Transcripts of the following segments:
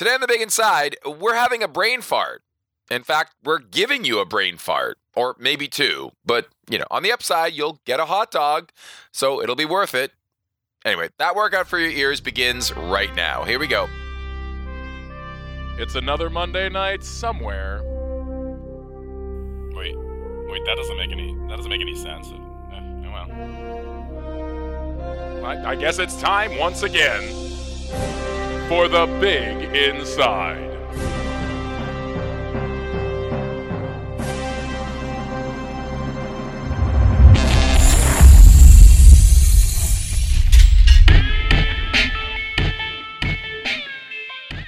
Today on the Big Inside, we're having a brain fart. In fact, we're giving you a brain fart, or maybe two. But, you know, on the upside, you'll get a hot dog, so it'll be worth it. Anyway, that workout for your ears begins right now. Here we go. It's another Monday night somewhere. Wait, wait, that doesn't make any that doesn't make any sense. Eh, oh well. I, I guess it's time once again for the big inside.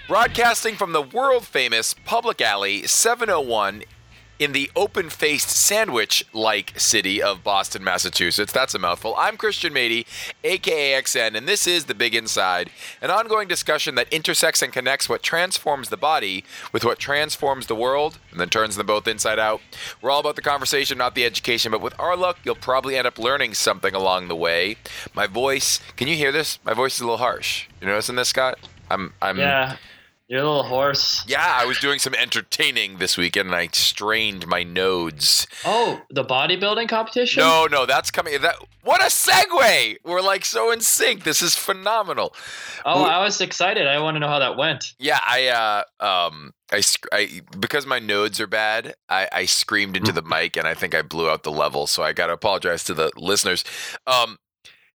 Broadcasting from the world famous Public Alley 701 in the open faced sandwich like city of Boston, Massachusetts. That's a mouthful. I'm Christian Matyi, aka XN, and this is The Big Inside, an ongoing discussion that intersects and connects what transforms the body with what transforms the world and then turns them both inside out. We're all about the conversation, not the education, but with our luck, you'll probably end up learning something along the way. My voice, can you hear this? My voice is a little harsh. You noticing this, Scott? I'm, I'm, Yeah, you're a little hoarse. yeah, I was doing some entertaining this weekend and I strained my nodes. Oh, the bodybuilding competition? No, no, that's coming. That what a segue! We're like so in sync. This is phenomenal. Oh, we- I was excited. I want to know how that went. Yeah, I uh um I, I because my nodes are bad. I, I screamed into the mic and I think I blew out the level. So I got to apologize to the listeners. Um,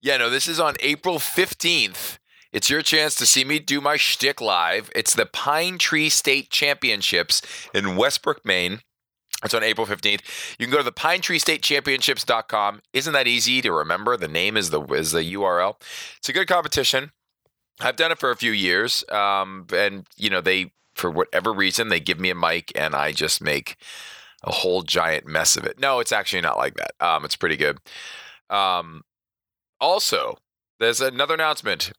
yeah, no, this is on April fifteenth. It's your chance to see me do my shtick live. It's the Pine Tree State Championships in Westbrook, Maine. It's on April 15th. You can go to the Pine Tree State Championships.com. Isn't that easy to remember? The name is the is the URL. It's a good competition. I've done it for a few years. Um, and you know, they for whatever reason they give me a mic and I just make a whole giant mess of it. No, it's actually not like that. Um, it's pretty good. Um, also, there's another announcement.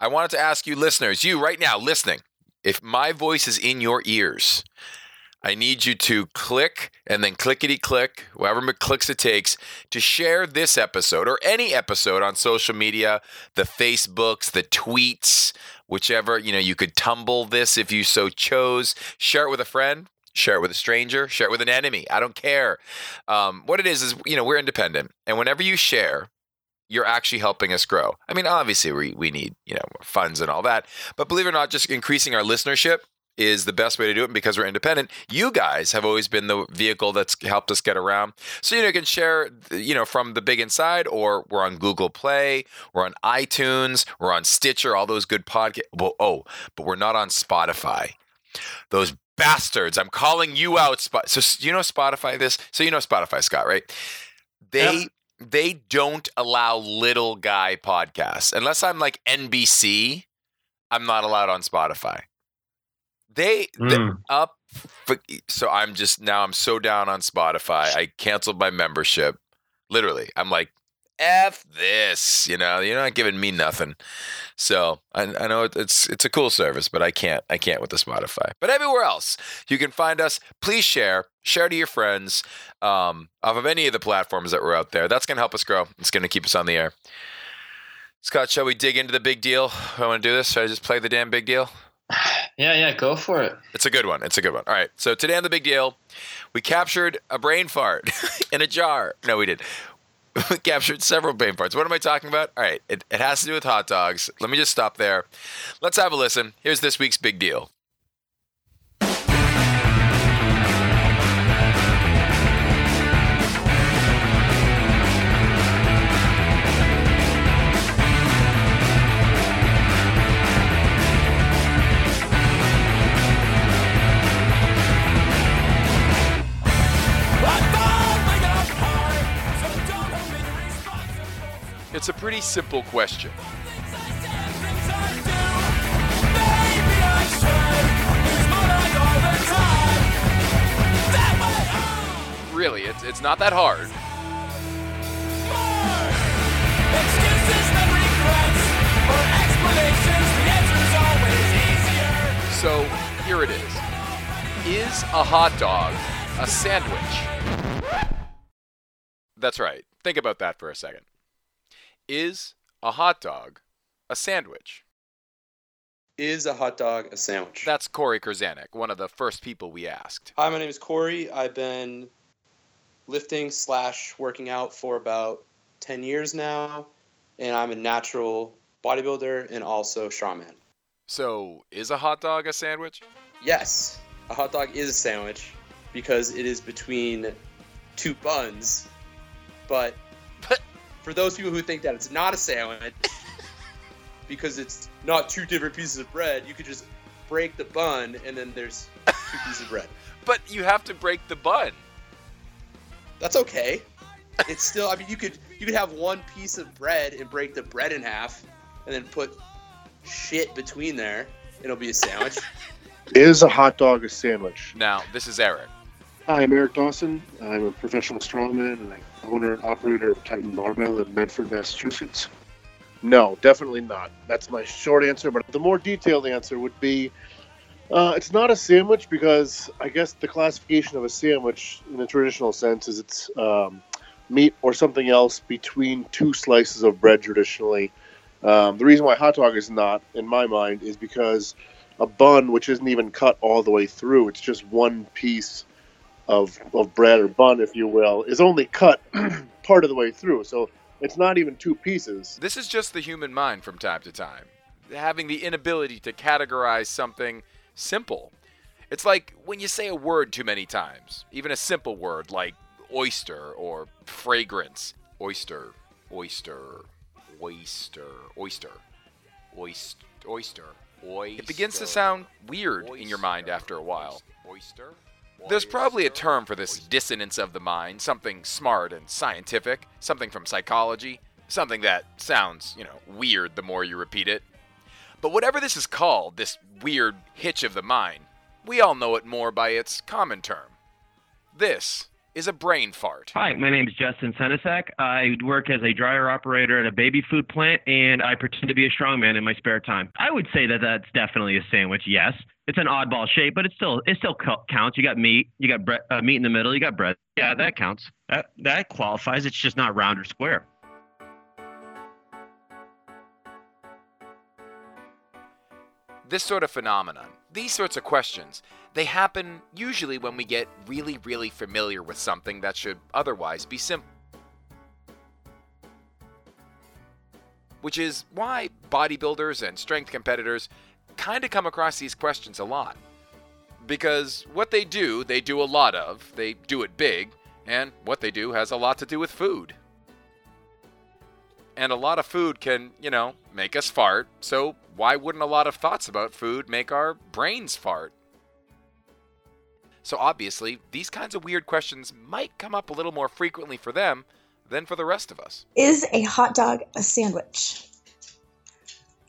I wanted to ask you listeners, you right now listening, if my voice is in your ears, I need you to click and then clickety click, however clicks it takes, to share this episode or any episode on social media, the Facebooks, the tweets, whichever, you know, you could tumble this if you so chose. Share it with a friend, share it with a stranger, share it with an enemy. I don't care. Um, what it is is, you know, we're independent. And whenever you share, you're actually helping us grow. I mean, obviously we, we need, you know, funds and all that. But believe it or not, just increasing our listenership is the best way to do it because we're independent. You guys have always been the vehicle that's helped us get around. So you know you can share you know from the big inside or we're on Google Play, we're on iTunes, we're on Stitcher, all those good podcast well, oh, but we're not on Spotify. Those bastards. I'm calling you out Spot so you know Spotify this? So you know Spotify, Scott, right? They Yeah. They don't allow little guy podcasts. Unless I'm like NBC, I'm not allowed on Spotify. They, Mm. up for, so I'm just now I'm so down on Spotify. I canceled my membership. Literally. I'm like F this, you know, you're not giving me nothing. So I, I know it's it's a cool service, but I can't I can't with the Spotify. But everywhere else, you can find us. Please share, share to your friends, um, off of any of the platforms that we're out there. That's gonna help us grow. It's gonna keep us on the air. Scott, shall we dig into the big deal? I want to do this. Should I just play the damn big deal? Yeah, yeah, go for it. It's a good one. It's a good one. All right. So today on the big deal, we captured a brain fart in a jar. No, we did. We captured several brain farts. What am I talking about? All right. It, it has to do with hot dogs. Let me just stop there. Let's have a listen. Here's this week's big deal. It's a pretty simple question. Really, it's, it's not that hard. So here it is. Is a hot dog a sandwich? That's right. Think about that for a second. Is a hot dog a sandwich? Is a hot dog a sandwich? That's Corey Kurzanek, one of the first people we asked. Hi, my name is Corey. I've been lifting slash working out for about 10 years now, and I'm a natural bodybuilder and also strongman. So, is a hot dog a sandwich? Yes, a hot dog is a sandwich because it is between two buns, but But- for those people who think that it's not a sandwich, because it's not two different pieces of bread, you could just break the bun and then there's two pieces of bread. But you have to break the bun. That's okay. It's still. I mean, you could you could have one piece of bread and break the bread in half, and then put shit between there. It'll be a sandwich. Is a hot dog a sandwich? Now, this is Eric. Hi, I'm Eric Dawson. I'm a professional strongman and I'm owner and operator of Titan Barbell in Medford, Massachusetts. No, definitely not. That's my short answer. But the more detailed answer would be uh, it's not a sandwich because I guess the classification of a sandwich in the traditional sense is it's um, meat or something else between two slices of bread traditionally. Um, the reason why hot dog is not, in my mind, is because a bun, which isn't even cut all the way through, it's just one piece of, of bread or bun, if you will, is only cut part of the way through. So it's not even two pieces. This is just the human mind from time to time, having the inability to categorize something simple. It's like when you say a word too many times, even a simple word like oyster or fragrance. Oyster, oyster, oyster, oyster, oyster, oyster. It begins to sound weird in your mind after a while. Oyster? There's probably a term for this dissonance of the mind, something smart and scientific, something from psychology, something that sounds, you know, weird the more you repeat it. But whatever this is called, this weird hitch of the mind, we all know it more by its common term. This is a brain fart. Hi, my name is Justin Senesak. I work as a dryer operator at a baby food plant, and I pretend to be a strongman in my spare time. I would say that that's definitely a sandwich. Yes, it's an oddball shape, but it still it still counts. You got meat, you got bre- uh, meat in the middle, you got bread. Yeah, that counts. That that qualifies. It's just not round or square. This sort of phenomenon, these sorts of questions, they happen usually when we get really, really familiar with something that should otherwise be simple. Which is why bodybuilders and strength competitors kind of come across these questions a lot. Because what they do, they do a lot of, they do it big, and what they do has a lot to do with food. And a lot of food can, you know, make us fart, so why wouldn't a lot of thoughts about food make our brains fart? So obviously, these kinds of weird questions might come up a little more frequently for them than for the rest of us. Is a hot dog a sandwich?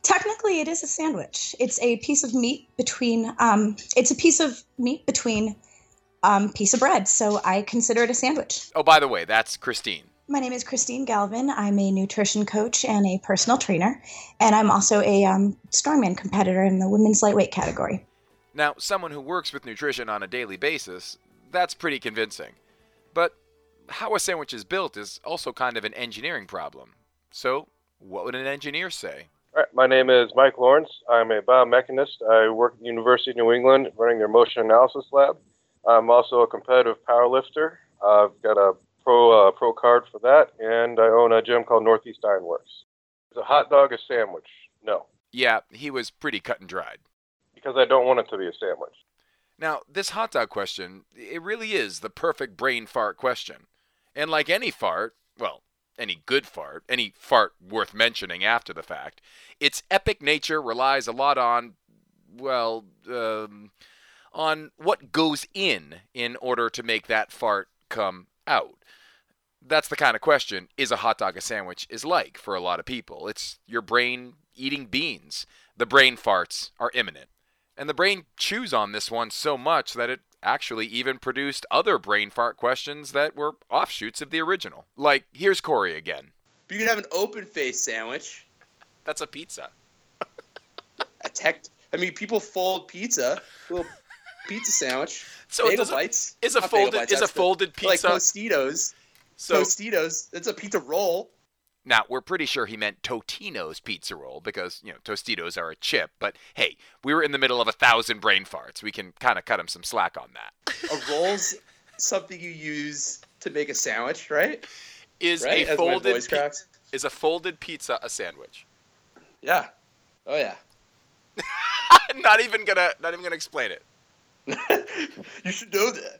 Technically, it is a sandwich. It's a piece of meat between. Um, it's a piece of meat between um, piece of bread. So I consider it a sandwich. Oh, by the way, that's Christine. My name is Christine Galvin. I'm a nutrition coach and a personal trainer, and I'm also a um, strongman competitor in the women's lightweight category. Now, someone who works with nutrition on a daily basis, that's pretty convincing. But how a sandwich is built is also kind of an engineering problem. So, what would an engineer say? Right, my name is Mike Lawrence. I'm a biomechanist. I work at the University of New England running their motion analysis lab. I'm also a competitive powerlifter. I've got a pro uh, pro card for that, and I own a gym called Northeast Ironworks. Is a hot dog a sandwich? No, Yeah, he was pretty cut and dried. because I don't want it to be a sandwich. Now, this hot dog question, it really is the perfect brain fart question. And like any fart, well, any good fart, any fart worth mentioning after the fact, its epic nature relies a lot on, well, um, on what goes in in order to make that fart come out. That's the kind of question is a hot dog a sandwich is like for a lot of people. It's your brain eating beans. The brain farts are imminent. And the brain chews on this one so much that it actually even produced other brain fart questions that were offshoots of the original. Like, here's Corey again. You can have an open face sandwich. That's a pizza. A tech. I mean, people fold pizza. Little pizza sandwich. So bagel bites. is a Not folded bites, is a folded Like pizza. Tostitos. so Tostitos. It's a pizza roll. Now, we're pretty sure he meant Totino's pizza roll because, you know, Tostitos are a chip. But hey, we were in the middle of a thousand brain farts. We can kind of cut him some slack on that. A roll's something you use to make a sandwich, right? Is Right? a As folded voice pi- cracks. is a folded pizza a sandwich? Yeah. Oh yeah. not even gonna not even gonna explain it. you should know that.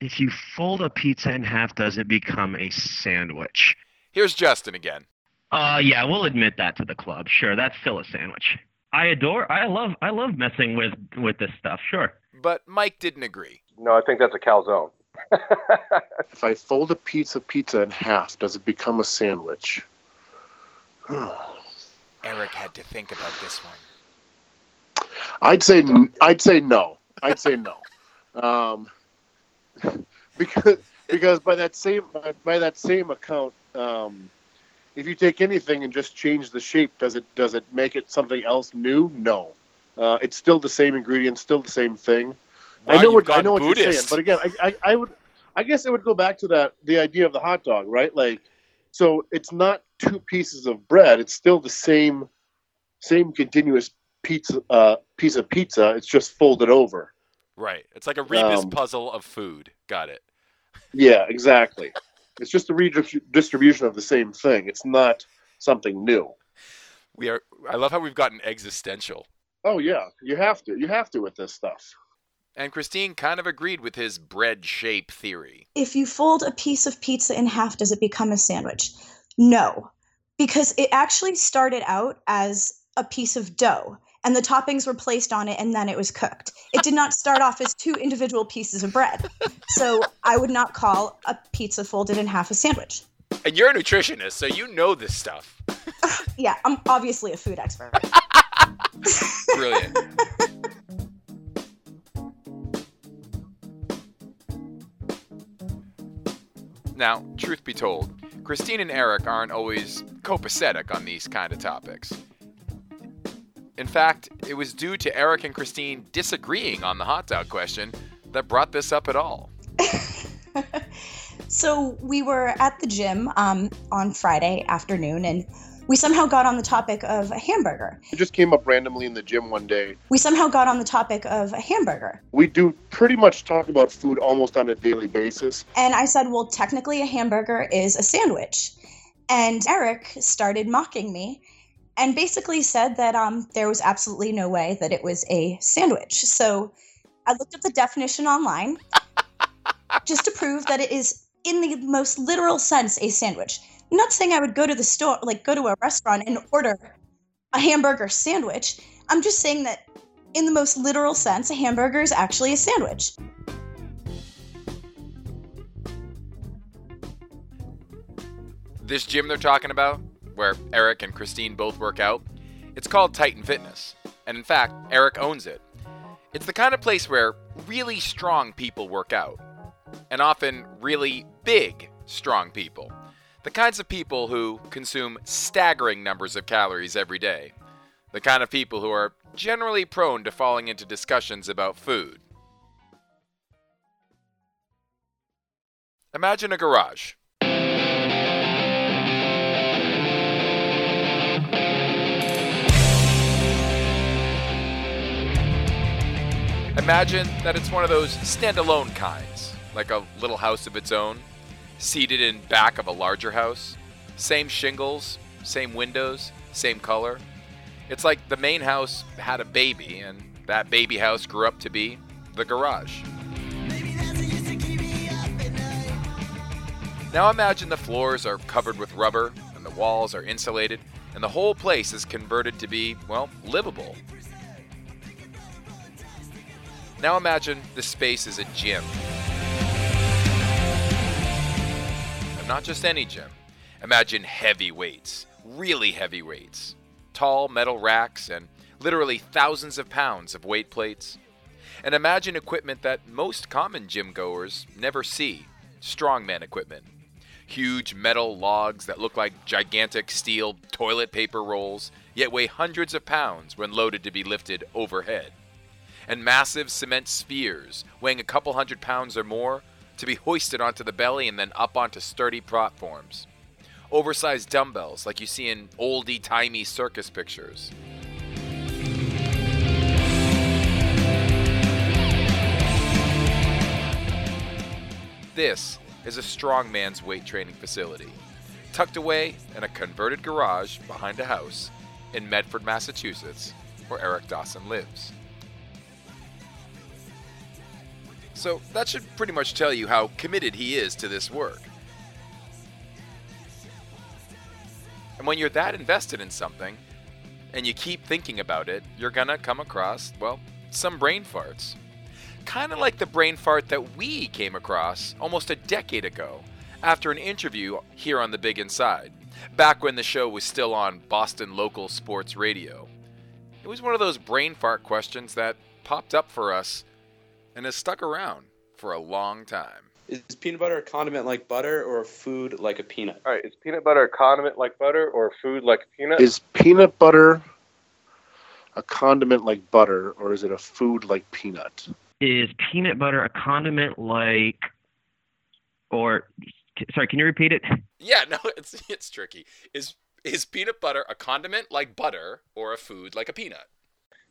If you fold a pizza in half, does it become a sandwich? Here's Justin again. Uh, yeah, we'll admit that to the club. Sure, that's still a sandwich. I adore, I love, I love messing with with this stuff. Sure. But Mike didn't agree. No, I think that's a calzone. If I fold a pizza pizza in half, does it become a sandwich? Eric had to think about this one. I'd say I'd say no. I'd say no. Um, because because by that same by, by that same account, um, if you take anything and just change the shape, does it does it make it something else new? No. Uh, it's still the same ingredient, still the same thing. I know what I know what you're saying, but again, I, I, I would I guess it would go back to that the idea of the hot dog, right? Like, so it's not two pieces of bread; it's still the same same continuous pizza uh, piece of pizza. It's just folded over. Right. It's like a Rebus Um, puzzle of food. Got it. Yeah, exactly. It's just a redistribution of the same thing. It's not something new. We are. I love how we've gotten existential. Oh yeah, you have to. You have to with this stuff. And Christine kind of agreed with his bread shape theory. If you fold a piece of pizza in half, does it become a sandwich? No, because it actually started out as a piece of dough and the toppings were placed on it and then it was cooked. It did not start off as two individual pieces of bread. So I would not call a pizza folded in half a sandwich. And you're a nutritionist, so you know this stuff. Yeah, I'm obviously a food expert. Brilliant. now, truth be told, Christine and Eric aren't always copacetic on these kind of topics. In fact, it was due to Eric and Christine disagreeing on the hot dog question that brought this up at all. so we were at the gym um, on Friday afternoon and we somehow got on the topic of a hamburger. It just came up randomly in the gym one day. We somehow got on the topic of a hamburger. We do pretty much talk about food almost on a daily basis. And I said, well, technically, a hamburger is a sandwich. And Eric started mocking me and basically said that um, there was absolutely no way that it was a sandwich. So I looked up the definition online just to prove that it is, in the most literal sense, a sandwich. I'm not saying I would go to the store, like go to a restaurant and order a hamburger sandwich. I'm just saying that, in the most literal sense, a hamburger is actually a sandwich. This gym they're talking about, where Eric and Christine both work out, it's called Titan Fitness. And in fact, Eric owns it. It's the kind of place where really strong people work out. And often really big, strong people. The kinds of people who consume staggering numbers of calories every day. The kind of people who are generally prone to falling into discussions about food. Imagine a garage. Imagine that it's one of those standalone kinds, like a little house of its own, seated in back of a larger house. Same shingles, same windows, same color. It's like the main house had a baby, and that baby house grew up to be the garage. Now imagine the floors are covered with rubber, and the walls are insulated, and the whole place is converted to be, well, livable. Now imagine the space is a gym. And not just any gym. Imagine heavy weights, really heavy weights, tall metal racks, and literally thousands of pounds of weight plates. And imagine equipment that most common gym goers never see strongman equipment. Huge metal logs that look like gigantic steel toilet paper rolls, yet weigh hundreds of pounds when loaded to be lifted overhead and massive cement spheres weighing a couple hundred pounds or more to be hoisted onto the belly and then up onto sturdy platforms. oversized dumbbells like you see in oldie timey circus pictures. This is a strongman's weight training facility, tucked away in a converted garage behind a house in Medford, Massachusetts, where Eric Dawson lives. So that should pretty much tell you how committed he is to this work. And when you're that invested in something, and you keep thinking about it, you're gonna come across, well, some brain farts. Kind of like the brain fart that we came across almost a decade ago after an interview here on The Big Inside, back when the show was still on Boston local sports radio. It was one of those brain fart questions that popped up for us and has stuck around for a long time. Is peanut butter a condiment like butter or a food like a peanut? All right, is peanut butter a condiment like butter or a food like a peanut? Is peanut butter a condiment like butter, or is it a food like peanut? Is peanut butter a condiment like, or sorry, can you repeat it? Yeah, no, it's it's tricky. Is is peanut butter a condiment like butter or a food like a peanut?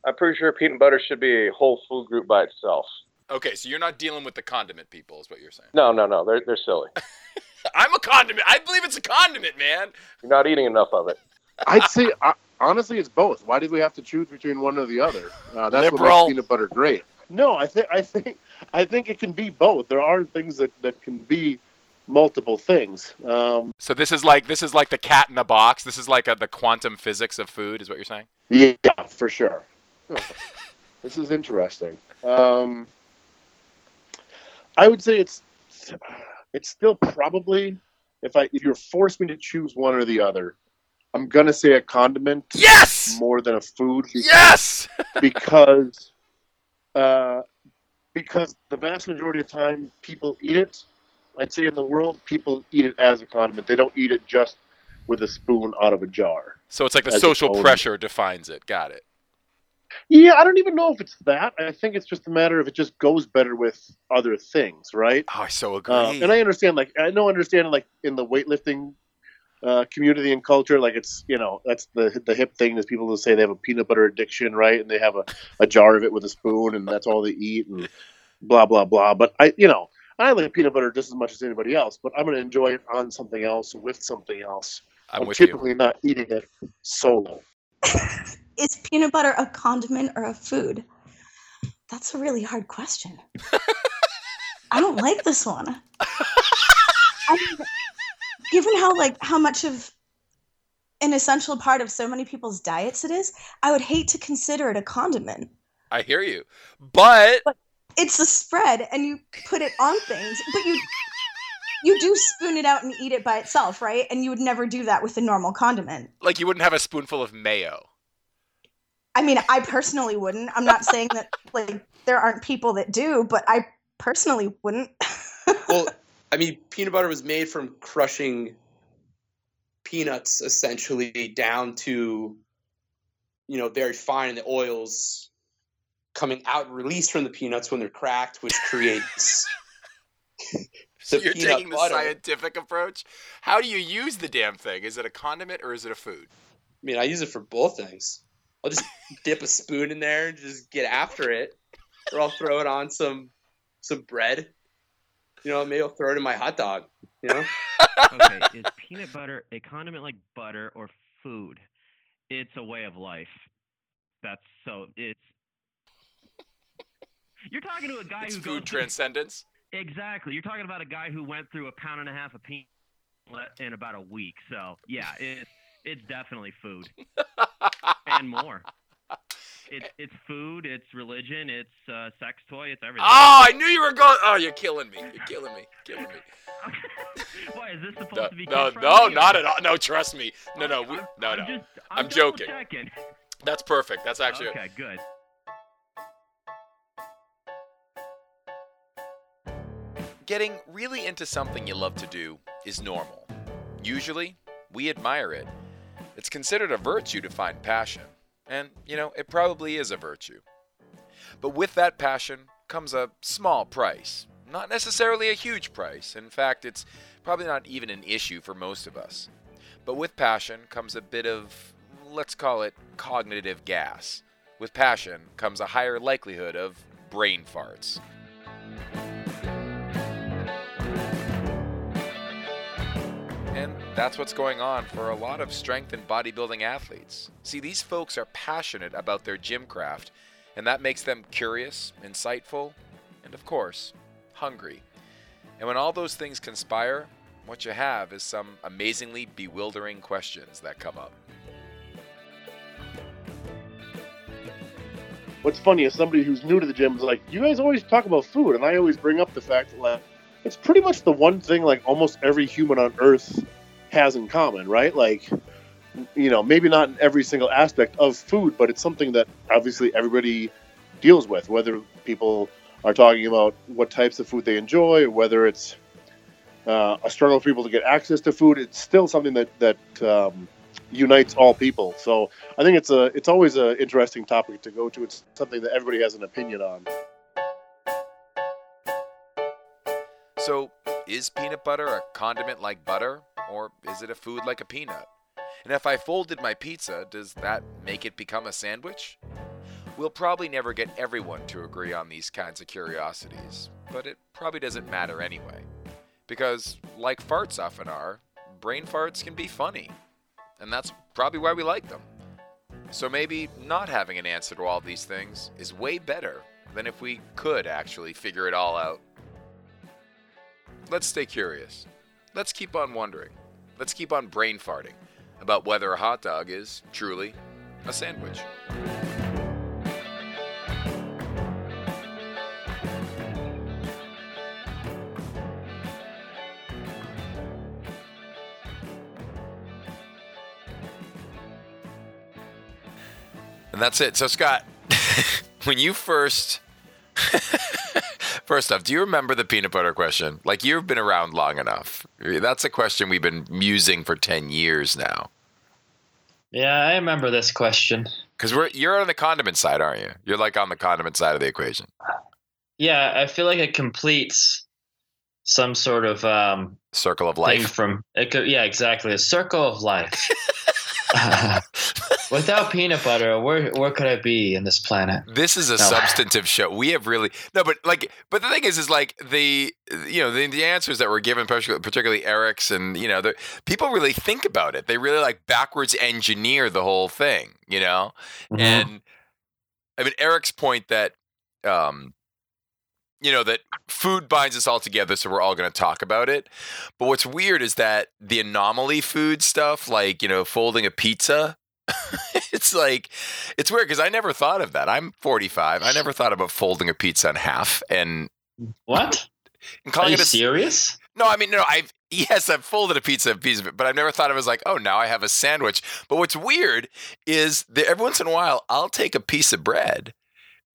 I'm pretty sure peanut butter should be a whole food group by itself. Okay, so you're not dealing with the condiment people, is what you're saying. No, no, no, they're they're silly. I'm a condiment. I believe it's a condiment, man. You're not eating enough of it. I'd say uh, honestly, it's both. Why did we have to choose between one or the other? Uh, that's what makes peanut butter great. No, I think I think I think it can be both. There are things that, that can be multiple things. Um, So this is like this is like the cat in the box. This is like a, the quantum physics of food, is what you're saying. yeah, for sure. This is interesting. Um, I would say it's it's still probably if I if you're forced me to choose one or the other, I'm gonna say a condiment Yes. more than a food. be- Yes. because uh, because the vast majority of time people eat it. I'd say in the world people eat it as a condiment. They don't eat it just with a spoon out of a jar. So it's like the social pressure defines it. Got it. Yeah, I don't even know if it's that. I think it's just a matter of it just goes better with other things, right? Oh, I so agree. Uh, and I understand, like, I know, understand, like, in the weightlifting uh, community and culture, like, it's you know, that's the the hip thing is people who say they have a peanut butter addiction, right? And they have a, a jar of it with a spoon, and that's all they eat, and blah blah blah. But I, you know, I like peanut butter just as much as anybody else, but I'm gonna enjoy it on something else with something else. I'm with you. typically not eating it solo. Is peanut butter a condiment or a food? That's a really hard question. I don't like this one. I mean, given how like how much of an essential part of so many people's diets it is, I would hate to consider it a condiment. I hear you, but It's a spread and you put it on things, but you you do spoon it out and eat it by itself, right? And you would never do that with a normal condiment. like you wouldn't have a spoonful of mayo. I mean, I personally wouldn't. I'm not saying that like there aren't people that do, but I personally wouldn't. well, I mean, peanut butter was made from crushing peanuts essentially down to, you know, very fine, and the oils coming out released from the peanuts when they're cracked, which creates. So the you're taking the butter. scientific approach. How do you use the damn thing? Is it a condiment or is it a food? I mean, I use it for both things. I'll just dip a spoon in there and just get after it, or I'll throw it on some some bread. You know, maybe I'll throw it in my hot dog. You know, okay, is peanut butter a condiment like butter or food? It's a way of life. That's so it's. You're talking to a guy It's who food goes through- transcendence. Exactly. You're talking about a guy who went through a pound and a half of peanut in about a week. So yeah, it's it's definitely food and more. It's it's food. It's religion. It's uh, sex toy. It's everything. Oh, I knew you were going. Oh, you're killing me. You're killing me. Killing me. Why is this supposed No, to be? no, no, not at all. No, trust me. No, no, we, I'm- no, I'm no. Just, I'm I'm joking. Checking. That's perfect. That's actually. okay. Good. Getting really into something you love to do is normal. Usually, we admire it. It's considered a virtue to find passion. And, you know, it probably is a virtue. But with that passion comes a small price. Not necessarily a huge price. In fact, it's probably not even an issue for most of us. But with passion comes a bit of, let's call it, cognitive gas. With passion comes a higher likelihood of brain farts. That's what's going on for a lot of strength and bodybuilding athletes. See, these folks are passionate about their gym craft, and that makes them curious, insightful, and of course, hungry. And when all those things conspire, what you have is some amazingly bewildering questions that come up. What's funny is somebody who's new to the gym is like, you guys always talk about food, and I always bring up the fact that it's pretty much the one thing like almost every human on Earth has in common, right? Like, you know, maybe not in every single aspect of food, but it's something that obviously everybody deals with, whether people are talking about what types of food they enjoy, whether it's uh, a struggle for people to get access to food. It's still something that that um, unites all people. So I think it's a it's always an interesting topic to go to. It's something that everybody has an opinion on. So, is peanut butter a condiment like butter, or is it a food like a peanut? And if I folded my pizza, does that make it become a sandwich? We'll probably never get everyone to agree on these kinds of curiosities, but it probably doesn't matter anyway. Because, like farts often are, brain farts can be funny. And that's probably why we like them. So maybe not having an answer to all these things is way better than if we could actually figure it all out. Let's stay curious. Let's keep on wondering. Let's keep on brain farting about whether a hot dog is truly a sandwich. And that's it. So, Scott, when you first. First off, do you remember the peanut butter question? Like, you've been around long enough. That's a question we've been musing for 10 years now. Yeah, I remember this question. Because we're you're on the condiment side, aren't you? You're like on the condiment side of the equation. Yeah, I feel like it completes some sort of um, Circle of life. from it could, yeah, exactly a circle of life. Without peanut butter, where where could I be in this planet? This is a No. substantive show. We have really no, but like, but the thing is, is like the you know the, the answers that were given, particularly, Eric's, and you know, the people really think about it. They really like backwards engineer the whole thing. You know, Mhm. and I mean Eric's point that um you know that food binds us all together so we're all going to talk about it but what's weird is that the anomaly food stuff like you know folding a pizza it's like it's weird because i never thought of that i'm 45 i never thought about folding a pizza in half and, what? and Are calling you it a serious? no, I mean, no, I've, yes, I've folded a pizza, a piece of it, but I've never thought of it as like, oh, now I have a sandwich. But what's weird is that every once in a while, I'll take a piece of bread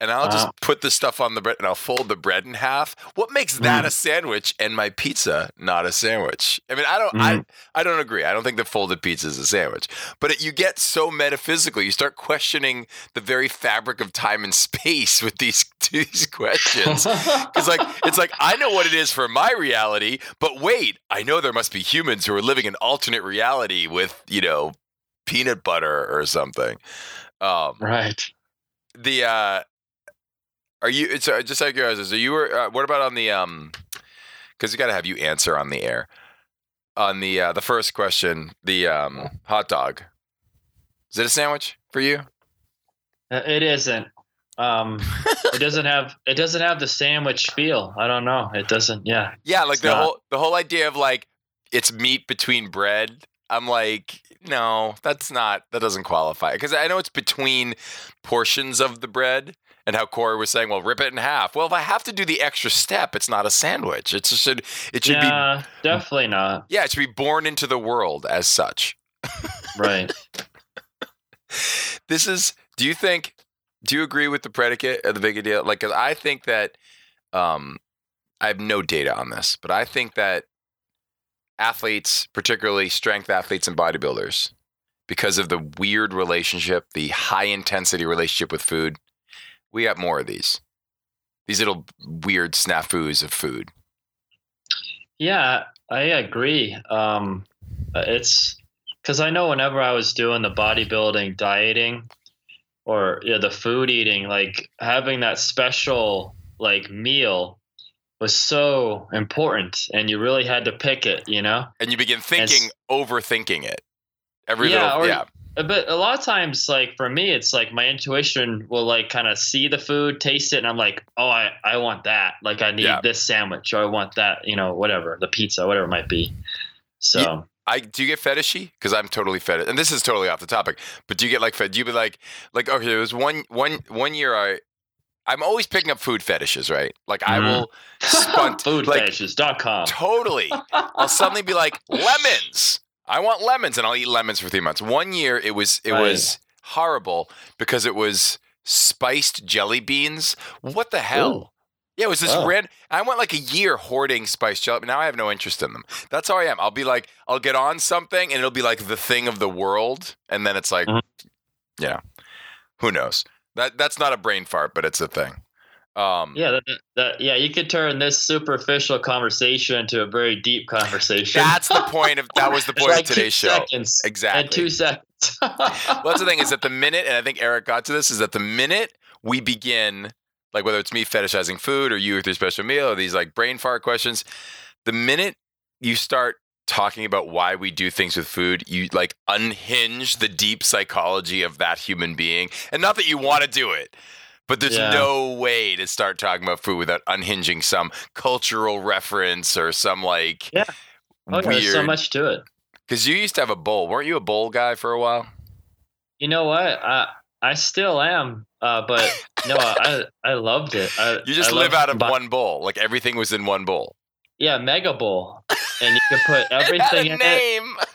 and I'll just put the stuff on the bread and I'll fold the bread in half. What makes that Mm. a sandwich and my pizza not a sandwich? I mean, I don't, I, Mm. I don't agree. I don't think the folded pizza is a sandwich. But it, you get so metaphysical, you start questioning the very fabric of time and space with these these questions. It's like it's like I know what it is for my reality, but wait, I know there must be humans who are living an alternate reality with you know peanut butter or something. Um, right. the uh, are you? It's uh, just like yours. So you were. Uh, what about on the um? Because you got to have you answer on the air. On the uh, the first question, the um hot dog. Is it a sandwich for you? It isn't. Um, it doesn't have it doesn't have the sandwich feel. I don't know. It doesn't. Yeah. Yeah, like the not. whole the whole idea of like it's meat between bread. I'm like, no, that's not that doesn't qualify because I know it's between portions of the bread. And how Corey was saying, well, rip it in half. Well, if I have to do the extra step, it's not a sandwich. It should it should be definitely not. yeah, it should be born into the world as such. Right. This is. Do you think? Do you agree with the predicate of the big deal? Like, 'cause I think that. Um, I have no data on this, but I think that athletes, particularly strength athletes and bodybuilders, because of the weird relationship, the high intensity relationship with food, we got more of these. These little weird snafus of food. Yeah, I agree. Um, it's because I know whenever I was doing the bodybuilding, dieting, or yeah, the food eating, like having that special like meal was so important, and you really had to pick it, you know. And you begin thinking, overthinking it. Every Yeah, little, or- yeah. But a lot of times, like for me, it's like my intuition will like kind of see the food, taste it, and I'm like, oh, I, I want that. Like I need Yeah. this sandwich, or I want that, you know, whatever the pizza, whatever it might be. So Yeah. I do you get fetishy? Because I'm totally fetish, and this is totally off the topic. But do you get like fed? Do you be like like okay? There was one one one year I. I'm always picking up food fetishes, right? Like I Mhm. will spunt like foodfetishes.com. totally. I'll suddenly be like lemons. I want lemons, and I'll eat lemons for three months. One year it was it Right. was horrible because it was spiced jelly beans. What the hell? Yeah, it was this Oh. red. I went like a year hoarding spiced jelly. Now I have no interest in them. That's how I am. I'll be like, I'll get on something, and it'll be like the thing of the world, and then it's like, Mhm. yeah, who knows? That that's not a brain fart, but it's a thing. Um, Yeah, that, that, yeah, you could turn this superficial conversation into a very deep conversation. that's the point of that was the point like of today's two show. Seconds Exactly. And two seconds. well, that's the thing is that the minute, and I think Eric got to this, is that the minute we begin, like whether it's me fetishizing food or you with your special meal or these like brain fart questions, the minute you start talking about why we do things with food, you like unhinge the deep psychology of that human being. And not that you want to do it. But there's Yeah. no way to start talking about food without unhinging some cultural reference or some like Yeah. Oh, weird. there's so much to it. Because you used to have a bowl, weren't you a bowl guy for a while? You know what? I I still am, uh, but no, I I loved it. I, You just I live out of combi- one bowl. Like everything was in one bowl. Yeah, Mega Bowl, and you could put everything a in name. It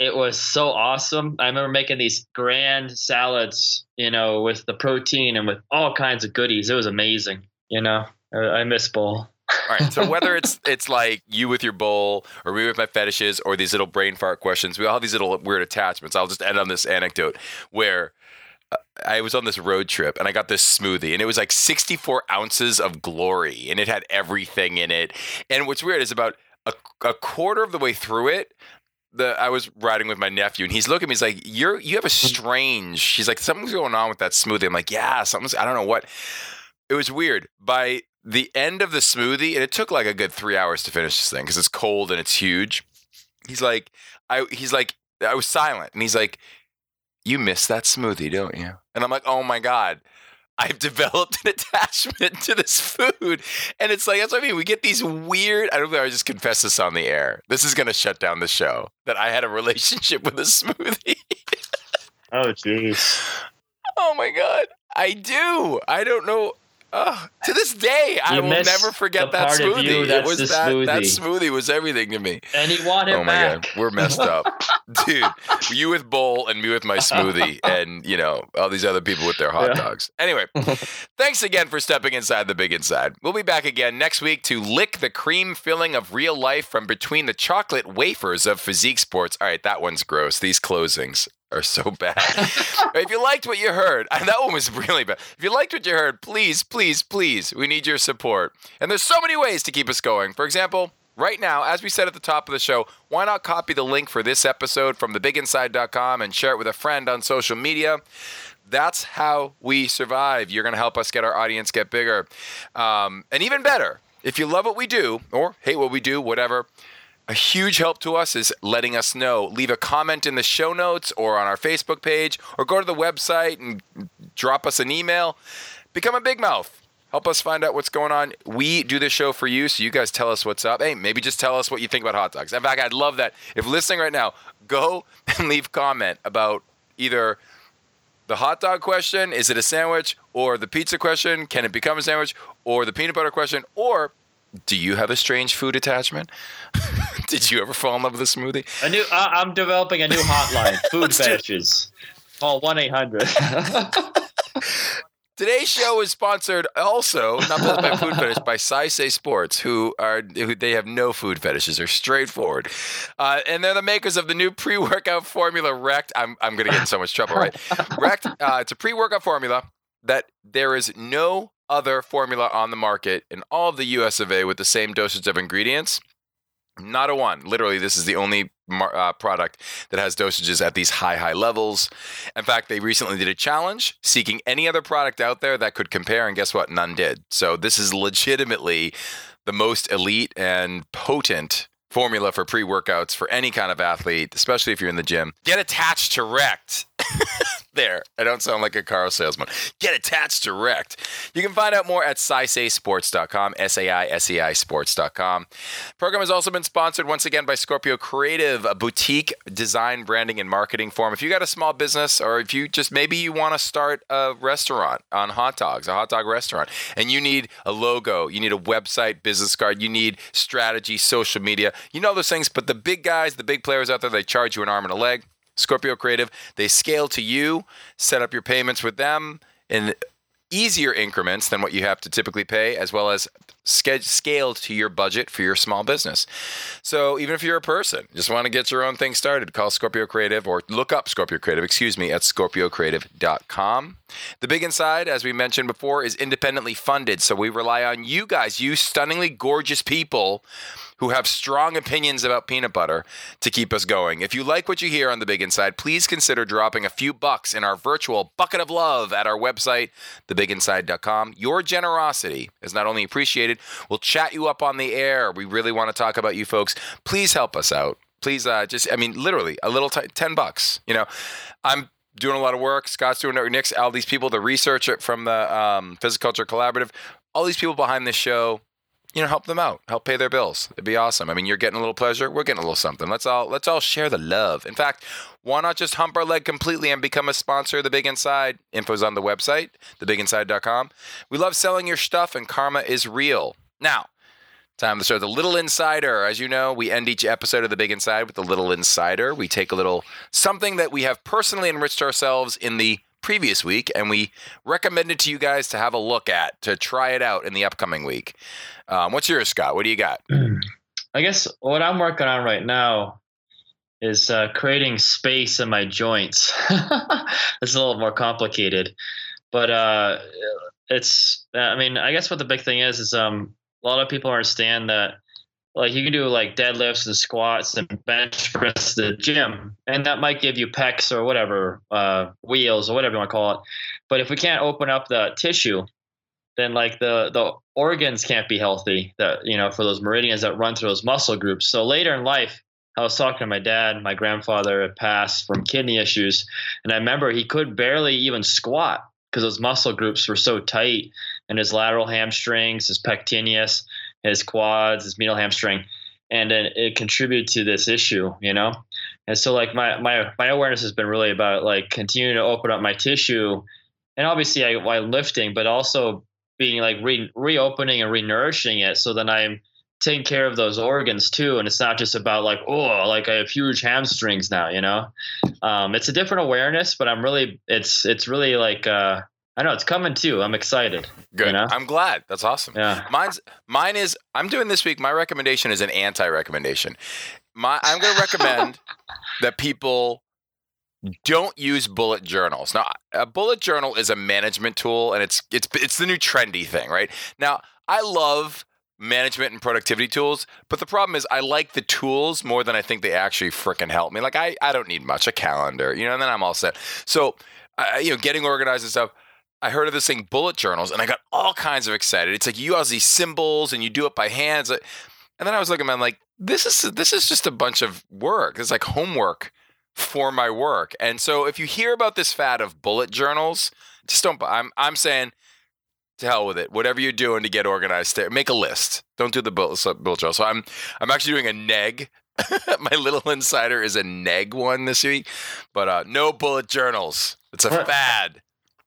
was so awesome. I remember making these grand salads, you know, with the protein and with all kinds of goodies. It was amazing. You know, I, I miss bowl. All right. So whether it's it's like you with your bowl, or me with my fetishes, or these little brain fart questions, we all have these little weird attachments. I'll just end on this anecdote where uh, I was on this road trip and I got this smoothie, and it was like 64 ounces of glory, and it had everything in it. And what's weird is about a, a quarter of the way through it. The, I was riding with my nephew and he's looking at me. He's like, "You're you have a mm-hmm. strange." She's like, "Something's going on with that smoothie." I'm like, "Yeah, something's. I don't know what." It was weird. By the end of the smoothie, and it took like a good three hours to finish this thing because it's cold and it's huge. He's like, I he's like, I was silent, and he's like, "You miss that smoothie, don't you?" And I'm like, "Oh my god." I've developed an attachment to this food. And it's like, that's what I mean. We get these weird, I don't know if I just confess this on the air. This is going to shut down the show that I had a relationship with a smoothie. Oh, jeez. Oh my god, I do. I don't know. Ugh. to this day, I You will never forget that smoothie. you it was the that that smoothie. smoothie was everything to me. And he wanted oh my back. god, we're messed up, dude. You with bowl and me with my smoothie, and you know all these other people with their hot Yeah. dogs. Anyway, thanks again for stepping inside the big inside. We'll be back again next week to lick the cream filling of real life from between the chocolate wafers of physique sports. All right, that one's gross. These closings are so bad. if you liked what you heard, that one was really bad. If you liked what you heard, please, please, please, we need your support. And there's so many ways to keep us going. For example, right now, as we said at the top of the show, why not copy the link for this episode from thebiginside.com and share it with a friend on social media? That's how we survive. You're going to help us get our audience get bigger. Um, and even better, if you love what we do or hate what we do, whatever, a huge help to us is letting us know. Leave a comment in the show notes or on our Facebook page, or go to the website and drop us an email. Become a big mouth. Help us find out what's going on. We do this show for you, so you guys tell us what's up. Hey, maybe just tell us what you think about hot dogs. In fact, I'd love that. If listening right now, go and leave comment about either the hot dog question, is it a sandwich, or the pizza question, can it become a sandwich, or the peanut butter question, or do you have a strange food attachment? Did you ever fall in love with a smoothie? A new. Uh, I'm developing a new hotline. Food Let's do it. fetishes. Call one eight hundred. Today's show is sponsored also not just by food fetish by Saisei Sports, who are who they have no food fetishes. They're straightforward, uh, and they're the makers of the new pre-workout formula Rect. I'm I'm gonna get in so much trouble, right? Rect. Uh, it's a pre-workout formula that there is no other formula on the market in all of the U.S. of A. with the same dosage of ingredients. Not a one. Literally, this is the only uh, product that has dosages at these high, high levels. In fact, they recently did a challenge seeking any other product out there that could compare, and guess what? None did. So this is legitimately the most elite and potent formula for pre-workouts for any kind of athlete, especially if you're in the gym. Get attached to Rect. there, I don't sound like a car salesman. Get attached direct. You can find out more at SaiSeiSports.com, S-A-I-S-E-I Sports.com. Program has also been sponsored once again by Scorpio Creative, a boutique design, branding, and marketing firm. If you got a small business, or if you just maybe you want to start a restaurant on hot dogs, a hot dog restaurant, and you need a logo, you need a website, business card, you need strategy, social media, you know those things. But the big guys, the big players out there, they charge you an arm and a leg. Scorpio Creative, they scale to you, set up your payments with them in easier increments than what you have to typically pay, as well as scaled to your budget for your small business. So even if you're a person, just want to get your own thing started, call Scorpio Creative or look up Scorpio Creative, excuse me, at scorpiocreative.com. The Big Inside, as we mentioned before, is independently funded. So we rely on you guys, you stunningly gorgeous people who have strong opinions about peanut butter to keep us going. If you like what you hear on The Big Inside, please consider dropping a few bucks in our virtual bucket of love at our website, thebiginside.com. Your generosity is not only appreciated, we'll chat you up on the air. We really want to talk about you folks. Please help us out. Please, uh, just, I mean, literally, a little, t- 10 bucks. You know, I'm doing a lot of work. Scott's doing it. Nick's, all these people, the research from the um, Physiculture Collaborative, all these people behind this show you know, help them out, help pay their bills. It'd be awesome. I mean, you're getting a little pleasure, we're getting a little something. Let's all let's all share the love. In fact, why not just hump our leg completely and become a sponsor of the Big Inside? Info's on the website, thebiginside.com. We love selling your stuff, and karma is real. Now, time to start the Little Insider. As you know, we end each episode of the Big Inside with the Little Insider. We take a little something that we have personally enriched ourselves in the previous week, and we recommended to you guys to have a look at, to try it out in the upcoming week. Um, what's yours, Scott? What do you got? I guess what I'm working on right now is uh, creating space in my joints. it's a little more complicated, but uh, it's. I mean, I guess what the big thing is is um, a lot of people understand that like you can do like deadlifts and squats and bench press the gym and that might give you pecs or whatever uh, wheels or whatever you want to call it. But if we can't open up the tissue then like the the organs can't be healthy that you know for those meridians that run through those muscle groups. So later in life i was talking to my dad my grandfather had passed from kidney issues and i remember he could barely even squat because those muscle groups were so tight and his lateral hamstrings his pectineus his quads, his medial hamstring, and then it contributed to this issue, you know. And so like my my my awareness has been really about like continuing to open up my tissue, and obviously I while lifting, but also being like re, reopening and renourishing it, so then I'm taking care of those organs too, and it's not just about like oh like I have huge hamstrings now, you know. Um, it's a different awareness, but I'm really it's it's really like uh, I know it's coming too. I'm excited. Good. You know? I'm glad. That's awesome. Yeah. Mine's mine is I'm doing this week. My recommendation is an anti-recommendation. My I'm going to recommend that people don't use bullet journals. Now, a bullet journal is a management tool, and it's it's it's the new trendy thing, right? Now, I love management and productivity tools, but the problem is I like the tools more than I think they actually freaking help me. Like I I don't need much a calendar, you know, and then I'm all set. So, uh, you know, getting organized and stuff. I heard of this thing, bullet journals, and I got all kinds of excited. It's like you use these symbols and you do it by hands. And then I was looking, man, like this is this is just a bunch of work. It's like homework for my work. And so if you hear about this fad of bullet journals, just don't. I'm I'm saying to hell with it. Whatever you're doing to get organized, make a list. Don't do the bullet, bullet journal. So I'm I'm actually doing a neg. my little insider is a neg one this week, but uh, no bullet journals. It's a fad.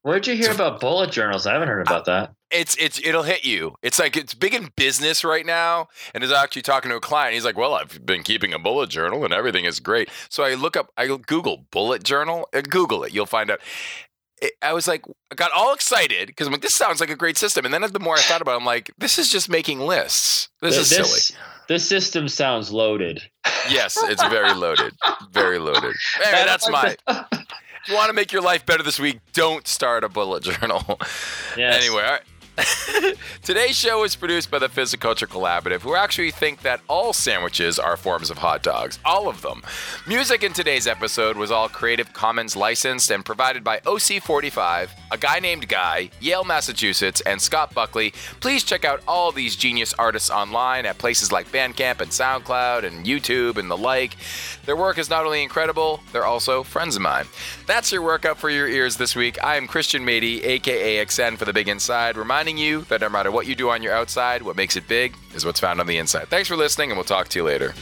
Where'd you hear about bullet journals? I haven't heard about that. it's it's it'll hit you. It's like it's big in business right now. And is actually talking to a client. He's like, "Well, I've been keeping a bullet journal, and everything is great." So I look up, I Google bullet journal, and Google it. You'll find out. It, I was like, I got all excited because I'm like, this sounds like a great system. And then the more I thought about, it, I'm like, this is just making lists. This is silly. this, this system sounds loaded. Yes, it's very loaded, very loaded. Anyway, that's like my. Want to make your life better this week, don't start a bullet journal. Yes. Anyway, all right. Today's show is produced by the Physiculture Collaborative, who actually think that all sandwiches are forms of hot dogs. All of them. Music in today's episode was all Creative Commons licensed and provided by OC45, a guy named Guy, Yale, Massachusetts, and Scott Buckley. Please check out all these genius artists online at places like Bandcamp and SoundCloud and YouTube and the like. Their work is not only incredible, they're also friends of mine. That's your workout for your ears this week. I am Christian Matyi, aka XN for the Big Inside, reminding you that no matter what you do on your outside, what makes it big is what's found on the inside. Thanks for listening, and we'll talk to you later.